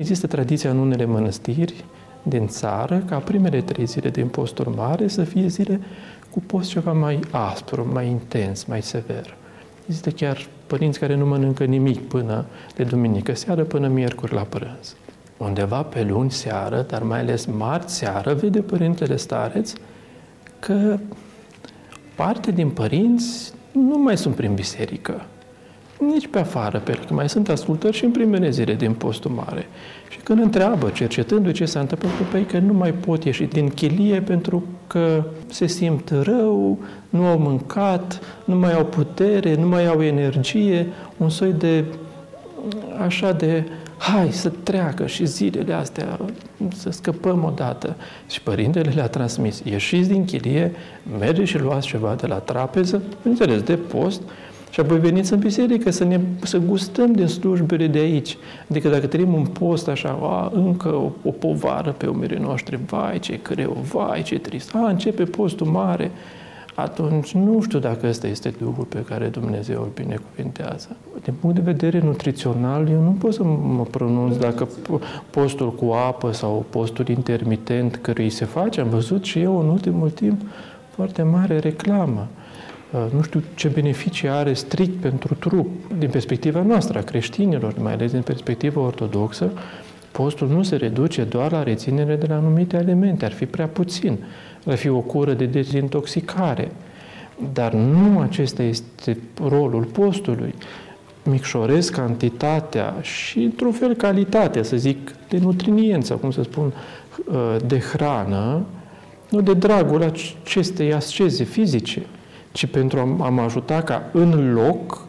Există tradiția în unele mănăstiri din țară ca primele trei zile din postul mare să fie zile cu post ceva mai aspru, mai intens, mai sever. Există chiar părinți care nu mănâncă nimic până de duminică seară, până miercuri la prânz. Undeva pe luni seară, dar mai ales marți seară, vede Părintele Stareț că parte din părinți nu mai sunt prin biserică, nici pe afară, pentru că mai sunt ascultări și în primele zile din postul mare. Și când întreabă, cercetându ce s-a întâmplat cu ei, că nu mai pot ieși din chilie pentru că se simt rău, nu au mâncat, nu mai au putere, nu mai au energie, un soi de așa de hai să treacă și zilele astea, să scăpăm odată. Și părintele le-a transmis, ieșiți din chilie, mergeți și luați ceva de la trapeză, înțeles, de post, și apoi veniți în biserică să, ne, să gustăm din slujbele de aici. Adică dacă trăim un post așa, a, încă o, o povară pe umerii noștri, vai ce greu, vai ce trist, a, începe postul mare, atunci nu știu dacă ăsta este Duhul pe care Dumnezeu îl binecuvintează. Din punct de vedere nutrițional, eu nu pot să mă pronunț dacă postul cu apă sau postul intermitent cărui se face, am văzut și eu în ultimul timp foarte mare reclamă. Uh, nu știu ce beneficii are strict pentru trup, din perspectiva noastră, a creștinilor, mai ales din perspectiva ortodoxă, postul nu se reduce doar la reținere de la anumite alimente, ar fi prea puțin, ar fi o cură de dezintoxicare. Dar nu acesta este rolul postului. Micșorez cantitatea și, într-un fel, calitatea, să zic, de nutriniență, cum să spun, uh, de hrană, nu de dragul acestei asceze fizice, ci pentru a mă ajuta ca în loc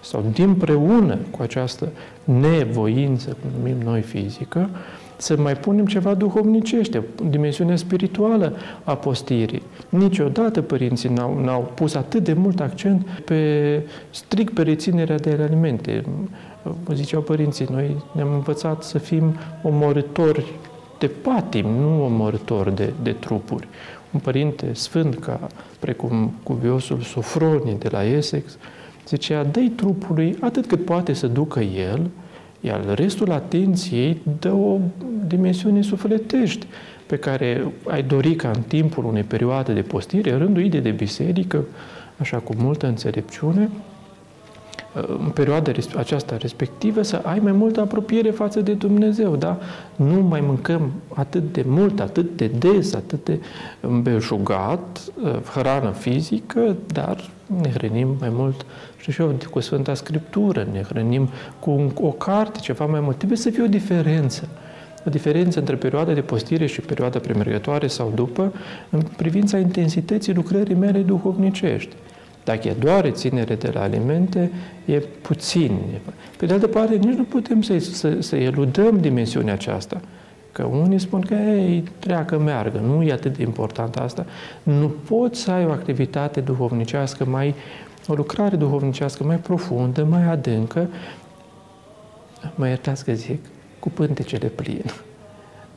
sau dinpreună cu această nevoință, cum numim noi fizică, să mai punem ceva duhovnicește, dimensiunea spirituală a postirii. Niciodată părinții n-au, n-au pus atât de mult accent pe strict pe reținerea de alimente. Ziceau părinții, noi ne-am învățat să fim omorători de patim, nu omorători de, de trupuri un părinte sfânt ca precum cuviosul Sofronie de la Essex, zicea, dă trupului atât cât poate să ducă el, iar restul atenției dă o dimensiune sufletești pe care ai dori ca în timpul unei perioade de postire, rânduite de biserică, așa cu multă înțelepciune, în perioada aceasta respectivă să ai mai multă apropiere față de Dumnezeu, da? Nu mai mâncăm atât de mult, atât de des, atât de îmbelșugat, uh, hrană fizică, dar ne hrănim mai mult, știu și eu, cu Sfânta Scriptură, ne hrănim cu o carte, ceva mai mult. Trebuie să fie o diferență. O diferență între perioada de postire și perioada premergătoare sau după, în privința intensității lucrării mele duhovnicești. Dacă e doar reținere de la alimente, e puțin. Pe de altă parte, nici nu putem să, să, să eludăm dimensiunea aceasta. Că unii spun că, ei, treacă, meargă, nu e atât de important asta. Nu poți să ai o activitate duhovnicească mai, o lucrare duhovnicească mai profundă, mai adâncă, mă iertați că zic, cu pântecele pline.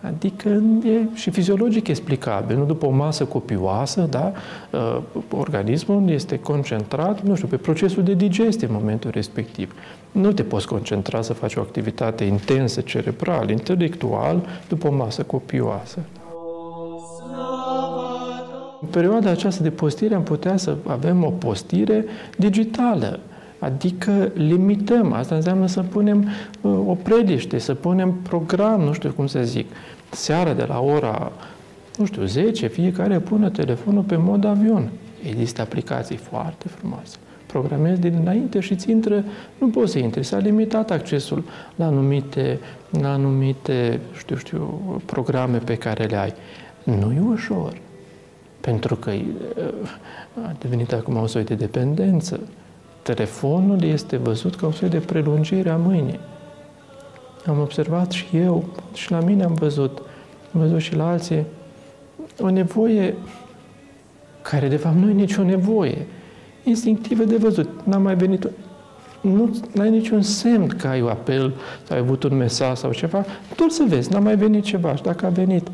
Adică e și fiziologic explicabil, nu după o masă copioasă, da? Uh, organismul este concentrat, nu știu, pe procesul de digestie în momentul respectiv. Nu te poți concentra să faci o activitate intensă, cerebral, intelectual, după o masă copioasă. În perioada aceasta de postire am putea să avem o postire digitală, Adică limităm. Asta înseamnă să punem uh, o prediște, să punem program, nu știu cum să zic. Seara de la ora, nu știu, 10, fiecare pune telefonul pe mod avion. Există aplicații foarte frumoase. Programezi din înainte și ți intră, nu poți să intri, s-a limitat accesul la anumite, la anumite, știu, știu, programe pe care le ai. Nu e ușor, pentru că uh, a devenit acum o soi de dependență telefonul este văzut ca o soi de prelungire a mâinii. Am observat și eu, și la mine am văzut, am văzut și la alții, o nevoie care de fapt nu e nicio nevoie, instinctivă de văzut. N-am mai venit, nu ai niciun semn că ai un apel sau ai avut un mesaj sau ceva, doar să vezi, n-a mai venit ceva și dacă a venit,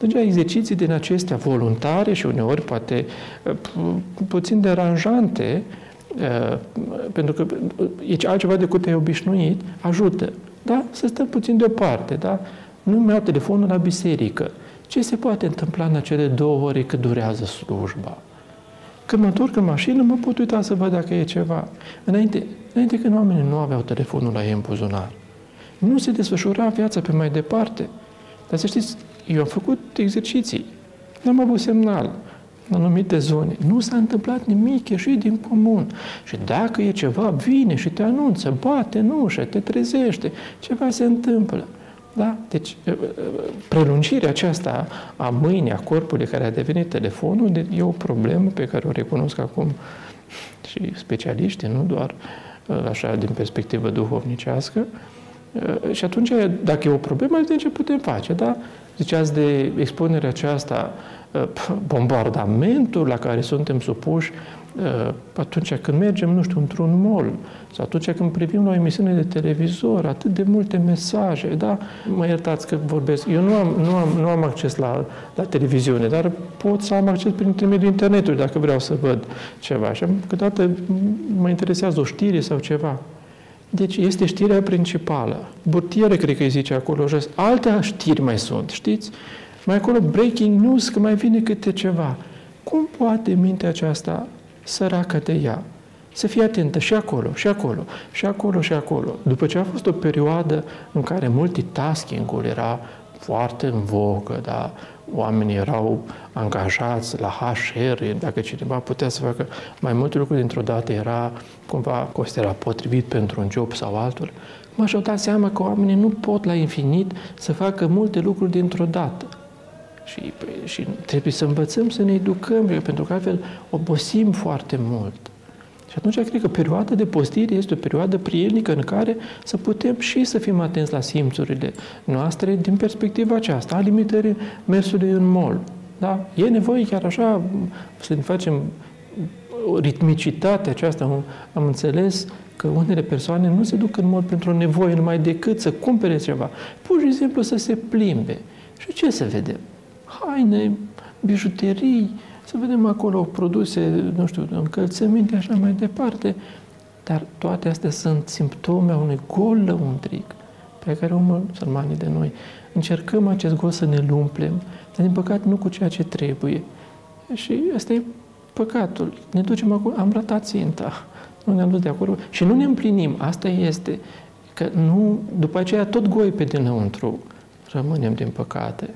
Deja exerciții din acestea voluntare și uneori poate puțin deranjante, pentru că e altceva decât te-ai obișnuit, ajută. da? Să stăm puțin deoparte, da? Nu mi iau telefonul la biserică. Ce se poate întâmpla în acele două ore cât durează slujba? Când mă întorc în mașină, mă pot uita să văd dacă e ceva. Înainte, înainte când oamenii nu aveau telefonul la ei în buzunar, nu se desfășura viața pe mai departe. Dar să știți, eu am făcut exerciții, n-am avut semnal în anumite zone. Nu s-a întâmplat nimic ieșit din comun. Și dacă e ceva, vine și te anunță, bate în ușă, te trezește, ceva se întâmplă. Da? Deci, prelungirea aceasta a mâinii, a corpului care a devenit telefonul, e o problemă pe care o recunosc acum și specialiștii, nu doar așa din perspectivă duhovnicească. Și atunci, dacă e o problemă, atunci ce putem face? Da? Ziceați de expunerea aceasta, bombardamentul la care suntem supuși Uh, atunci când mergem, nu știu, într-un mall sau atunci când privim la o emisiune de televizor, atât de multe mesaje, da? Mă iertați că vorbesc. Eu nu am, nu am, nu am acces la, la televiziune, dar pot să am acces prin intermediul internetului dacă vreau să văd ceva. Și câteodată mă interesează o știre sau ceva. Deci este știrea principală. Burtiere, cred că îi zice acolo jos. Alte știri mai sunt, știți? Mai acolo breaking news, că mai vine câte ceva. Cum poate mintea aceasta săracă de ea. Să fie atentă și acolo, și acolo, și acolo, și acolo. După ce a fost o perioadă în care multitasking-ul era foarte în vogă, da? oamenii erau angajați la HR, dacă cineva putea să facă mai multe lucruri dintr-o dată, era cumva considerat potrivit pentru un job sau altul, mă și-au dat seama că oamenii nu pot la infinit să facă multe lucruri dintr-o dată. Și, și trebuie să învățăm să ne educăm, pentru că altfel obosim foarte mult. Și atunci cred că perioada de postire este o perioadă prielnică în care să putem și să fim atenți la simțurile noastre din perspectiva aceasta, a limitării mersului în mol. Da? E nevoie chiar așa să ne facem ritmicitatea aceasta. Am înțeles că unele persoane nu se duc în mod pentru o nevoie numai decât să cumpere ceva, pur și simplu să se plimbe. Și ce să vedem? Haine, bijuterii, să vedem acolo produse, nu știu, încălțăminte, așa mai departe. Dar toate astea sunt simptome a unui gol lăuntric pe care omul, sărmanii de noi, încercăm acest gol să ne-l umplem, dar din păcate nu cu ceea ce trebuie. Și asta e păcatul. Ne ducem acolo, am ratat ținta, nu ne-am dus de acolo și nu ne împlinim. Asta este că nu, după aceea tot goi pe dinăuntru rămânem din păcate.